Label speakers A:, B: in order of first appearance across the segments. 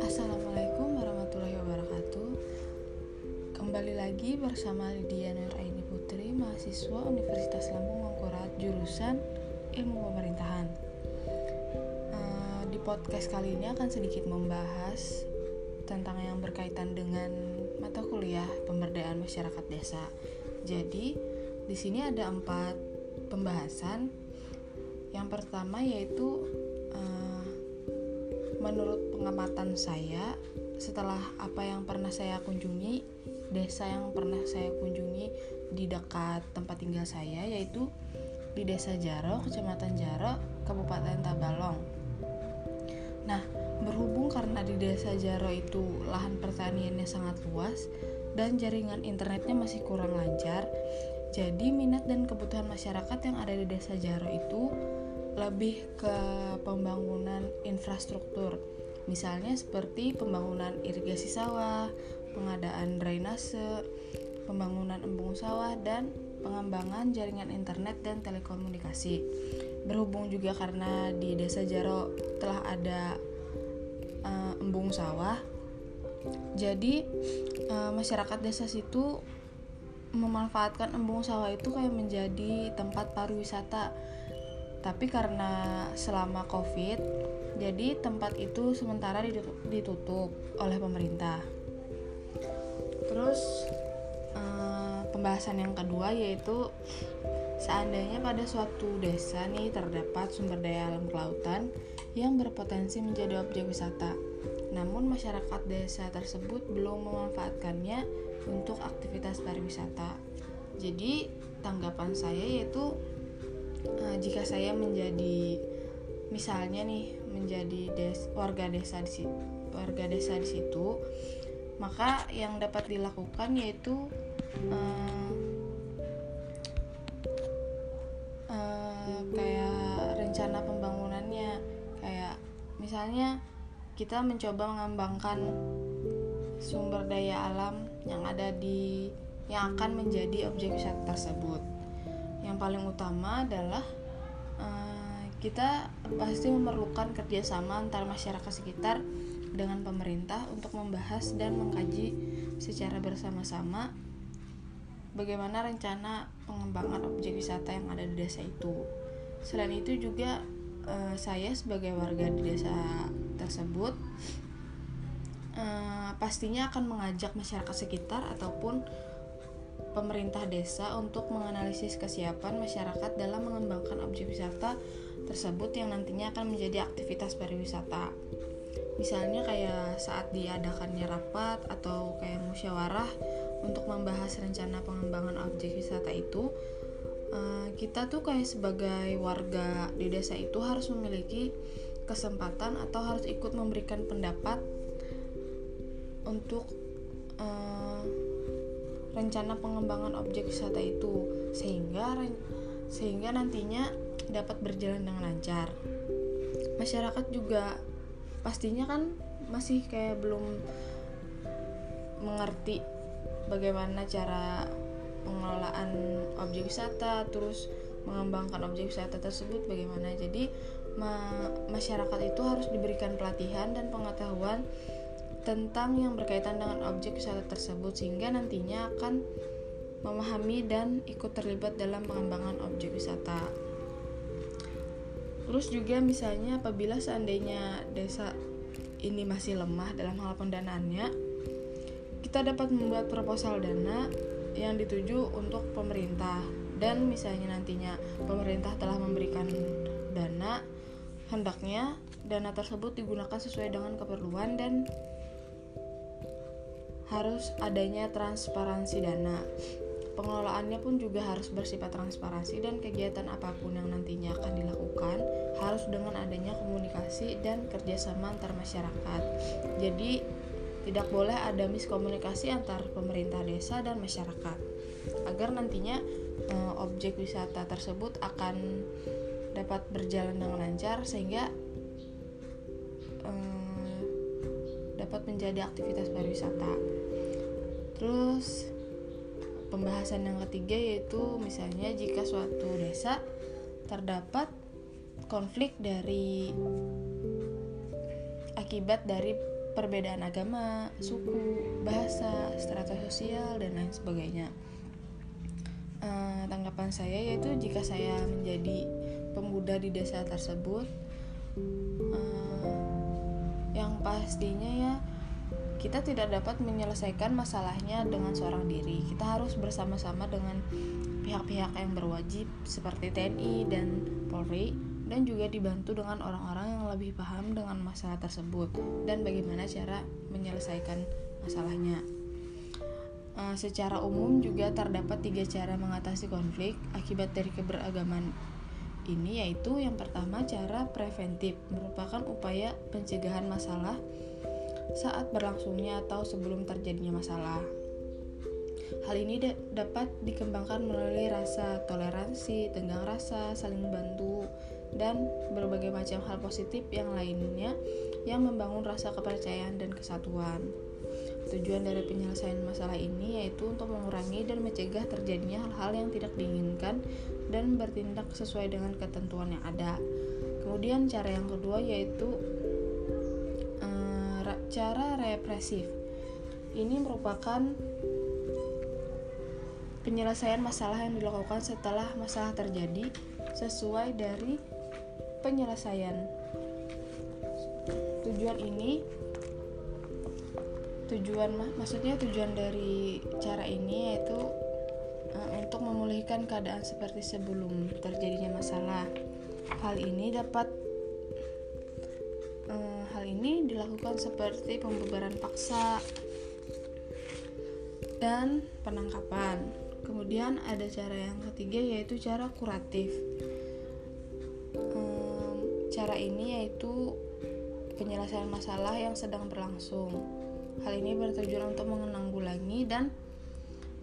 A: Assalamualaikum warahmatullahi wabarakatuh. Kembali lagi bersama Lydia Nuraini Putri Mahasiswa Universitas Lampung Mangkurat Jurusan Ilmu Pemerintahan. Uh, Di podcast kali ini akan sedikit membahas Tentang yang berkaitan dengan mata kuliah pemberdayaan masyarakat desa. Jadi di sini ada empat pembahasan Yang pertama yaitu menurut pengamatan saya setelah apa yang pernah saya kunjungi desa yang pernah saya kunjungi di dekat tempat tinggal saya yaitu di Desa Jaro, Kecamatan Jaro, Kabupaten Tabalong. Nah, berhubung karena di Desa Jaro itu lahan pertaniannya sangat luas dan jaringan internetnya masih kurang lancar, jadi minat dan kebutuhan masyarakat yang ada di Desa Jaro itu lebih ke pembangunan infrastruktur misalnya seperti pembangunan irigasi sawah, pengadaan drainase, pembangunan embung sawah, dan pengembangan jaringan internet dan telekomunikasi. Berhubung juga karena di Desa Jaro telah ada uh, embung sawah, jadi uh, masyarakat desa situ memanfaatkan embung sawah itu kayak menjadi tempat pariwisata tapi karena selama covid jadi tempat itu sementara ditutup oleh pemerintah. Terus eh, pembahasan yang kedua yaitu seandainya pada suatu desa nih terdapat sumber daya alam kelautan yang berpotensi menjadi objek wisata namun masyarakat desa tersebut belum memanfaatkannya untuk aktivitas pariwisata. Jadi tanggapan saya yaitu uh, jika saya menjadi misalnya nih menjadi des, warga desa di warga desa di situ maka yang dapat dilakukan yaitu uh, uh, kayak rencana pembangunannya. Kayak misalnya kita mencoba mengembangkan sumber daya alam yang ada di yang akan menjadi objek wisata tersebut yang paling utama adalah uh, kita pasti memerlukan kerjasama antara masyarakat sekitar dengan pemerintah untuk membahas dan mengkaji secara bersama-sama bagaimana rencana pengembangan objek wisata yang ada di desa itu. Selain itu juga uh, saya sebagai warga di desa tersebut uh, pastinya akan mengajak masyarakat sekitar ataupun pemerintah desa untuk menganalisis kesiapan masyarakat dalam mengembangkan objek wisata tersebut yang nantinya akan menjadi aktivitas pariwisata. Misalnya kayak saat diadakannya rapat atau kayak musyawarah untuk membahas rencana pengembangan objek wisata itu, eh, kita tuh kayak sebagai warga di desa itu harus memiliki kesempatan atau harus ikut memberikan pendapat untuk uh, rencana pengembangan objek wisata itu sehingga sehingga nantinya dapat berjalan dengan lancar. Masyarakat juga pastinya kan masih kayak belum mengerti bagaimana cara pengelolaan objek wisata terus mengembangkan objek wisata tersebut bagaimana jadi ma masyarakat itu harus diberikan pelatihan dan pengetahuan tentang yang berkaitan dengan objek wisata tersebut sehingga nantinya akan memahami dan ikut terlibat dalam pengembangan objek wisata. Terus juga misalnya apabila seandainya desa ini masih lemah dalam hal pendanaannya, kita dapat membuat proposal dana yang dituju untuk pemerintah dan misalnya nantinya pemerintah telah memberikan dana, hendaknya dana tersebut digunakan sesuai dengan keperluan dan harus adanya transparansi dana. Pengelolaannya pun juga harus bersifat transparansi dan kegiatan apa pun yang nantinya akan dilakukan harus dengan adanya komunikasi dan kerjasama antar masyarakat. Jadi tidak boleh ada miskomunikasi antar pemerintah desa dan masyarakat agar nantinya e, objek wisata tersebut akan dapat berjalan dengan lancar sehingga e, dapat menjadi aktivitas pariwisata. Terus pembahasan yang ketiga yaitu misalnya jika suatu desa terdapat konflik dari akibat dari perbedaan agama, suku, bahasa, strata sosial dan lain sebagainya. Uh, tanggapan saya yaitu jika saya menjadi pemuda di desa tersebut, yang pastinya ya kita tidak dapat menyelesaikan masalahnya dengan seorang diri. Kita harus bersama-sama dengan pihak-pihak yang berwajib seperti TNI dan Polri dan juga dibantu dengan orang-orang yang lebih paham dengan masalah tersebut dan bagaimana cara menyelesaikan masalahnya. Uh, secara umum juga terdapat tiga cara mengatasi konflik akibat dari keberagaman ini yaitu yang pertama cara preventif merupakan upaya pencegahan masalah saat berlangsungnya atau sebelum terjadinya masalah. Hal ini dapat dikembangkan melalui rasa toleransi, tenggang rasa, saling bantu, dan berbagai macam hal positif yang lainnya yang membangun rasa kepercayaan dan kesatuan. Tujuan dari penyelesaian masalah ini yaitu untuk mengurangi dan mencegah terjadinya hal-hal yang tidak diinginkan dan bertindak sesuai dengan ketentuan yang ada. Kemudian cara yang kedua yaitu uh, cara represif. Ini merupakan penyelesaian masalah yang dilakukan setelah masalah terjadi sesuai dari penyelesaian. Tujuan ini tujuan maksudnya tujuan dari cara ini yaitu uh, untuk memulihkan keadaan seperti sebelum terjadinya masalah. Hal ini dapat uh, hal ini dilakukan seperti pembubaran paksa dan penangkapan. Kemudian ada cara yang ketiga yaitu cara kuratif. Cara ini yaitu penyelesaian masalah yang sedang berlangsung. Hal ini bertujuan untuk menanggulangi dan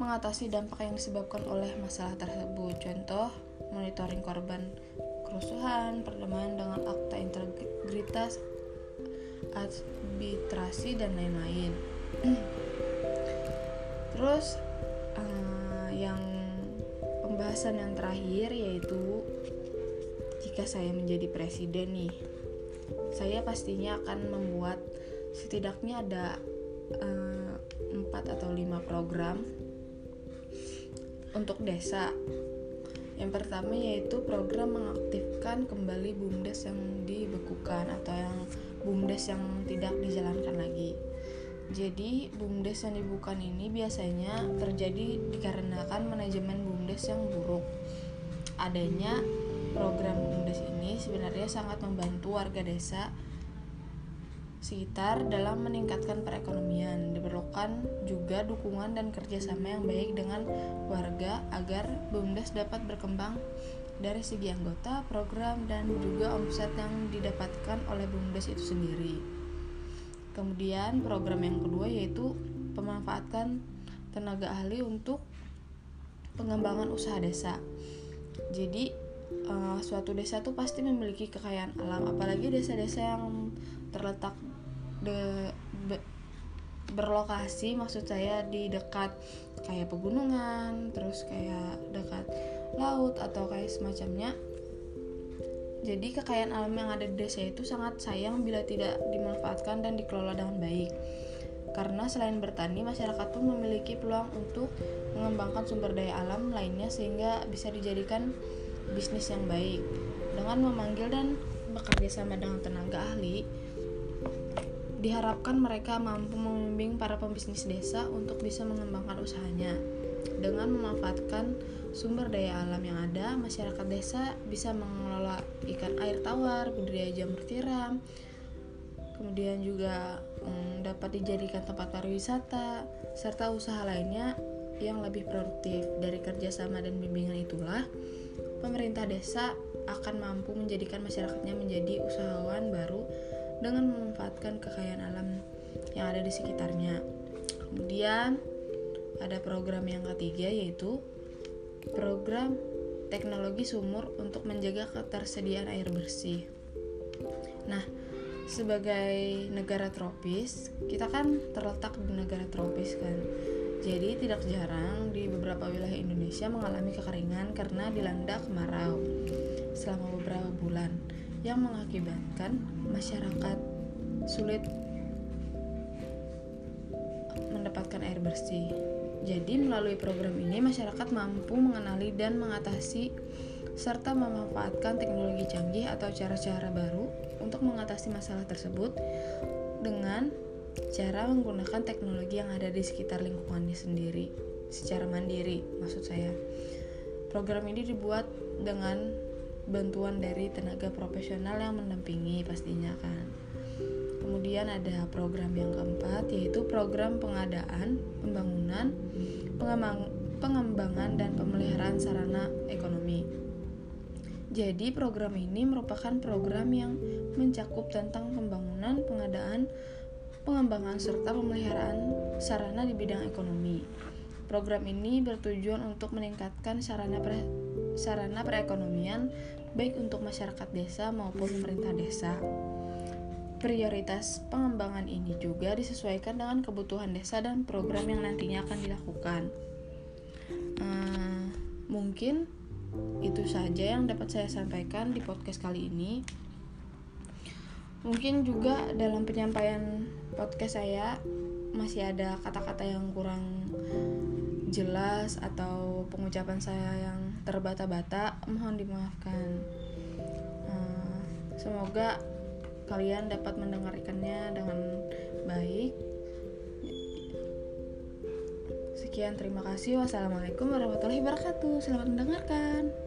A: mengatasi dampak yang disebabkan oleh masalah tersebut. Contoh, monitoring korban kerusuhan, perdamaian dengan akta integritas, arbitrasi dan lain-lain. Terus uh, yang pembahasan yang terakhir yaitu jika saya menjadi presiden nih saya pastinya akan membuat setidaknya ada uh, atau lima program untuk desa yang pertama yaitu program mengaktifkan kembali BUMDes yang dibekukan atau yang BUMDes yang tidak dijalankan lagi jadi BUMDes yang dibuka ini biasanya terjadi dikarenakan manajemen BUMDes yang buruk. Adanya program BUMDes ini sebenarnya sangat membantu warga desa sekitar dalam meningkatkan perekonomian. Diperlukan juga dukungan dan kerjasama yang baik dengan warga agar BUMDes dapat berkembang dari segi anggota, program, dan juga omset yang didapatkan oleh BUMDes itu sendiri. Kemudian program yang kedua yaitu pemanfaatan tenaga ahli untuk pengembangan usaha desa. Jadi uh, suatu desa tuh pasti memiliki kekayaan alam, apalagi desa-desa yang terletak de, berlokasi maksud saya di dekat kayak pegunungan, terus kayak dekat laut atau kayak semacamnya jadi kekayaan alam yang ada di desa itu sangat sayang bila tidak dimanfaatkan dan dikelola dengan baik. Karena selain bertani, masyarakat pun memiliki peluang untuk mengembangkan sumber daya alam lainnya sehingga bisa dijadikan bisnis yang baik. Dengan memanggil dan bekerja sama dengan tenaga ahli, diharapkan mereka mampu membimbing para pembisnis desa untuk bisa mengembangkan usahanya dengan memanfaatkan sumber daya alam yang ada, masyarakat desa bisa mengelola ikan air tawar, budidaya jamur tiram, kemudian juga hmm, dapat dijadikan tempat pariwisata, serta usaha lainnya yang lebih produktif. Dari kerjasama dan bimbingan itulah, pemerintah desa akan mampu menjadikan masyarakatnya menjadi usahawan baru dengan memanfaatkan kekayaan ada di sekitarnya. Kemudian ada program yang ketiga yaitu program teknologi sumur untuk menjaga ketersediaan air bersih. Nah, sebagai negara tropis, kita kan terletak di negara tropis kan. Jadi tidak jarang di beberapa wilayah Indonesia mengalami kekeringan karena dilanda kemarau. selama beberapa bulan yang mengakibatkan masyarakat sulit mendapatkan air bersih. Jadi melalui program ini masyarakat mampu mengenali dan mengatasi serta memanfaatkan teknologi canggih atau cara-cara baru untuk mengatasi masalah tersebut dengan cara menggunakan teknologi yang ada di sekitar lingkungannya sendiri secara mandiri maksud saya. Program ini dibuat dengan bantuan dari tenaga profesional yang mendampingi pastinya kan. Kemudian ada program yang keempat yaitu program pengadaan, pembangunan, pengembang, pengembangan dan pemeliharaan sarana ekonomi. Jadi program ini merupakan program yang mencakup tentang pembangunan, pengadaan, pengembangan serta pemeliharaan sarana di bidang ekonomi. Program ini bertujuan untuk meningkatkan sarana pre, sarana perekonomian baik untuk masyarakat desa maupun pemerintah desa. Prioritas pengembangan ini juga disesuaikan dengan kebutuhan desa dan program yang nantinya akan dilakukan. Uh, mungkin itu saja yang dapat saya sampaikan di podcast kali ini. Mungkin juga dalam penyampaian podcast saya masih ada kata-kata yang kurang jelas atau pengucapan saya yang terbata-bata, mohon dimaafkan. Uh, semoga kalian dapat mendengarkannya dengan baik. Sekian, terima kasih. Wassalamualaikum warahmatullahi wabarakatuh. Selamat mendengarkan.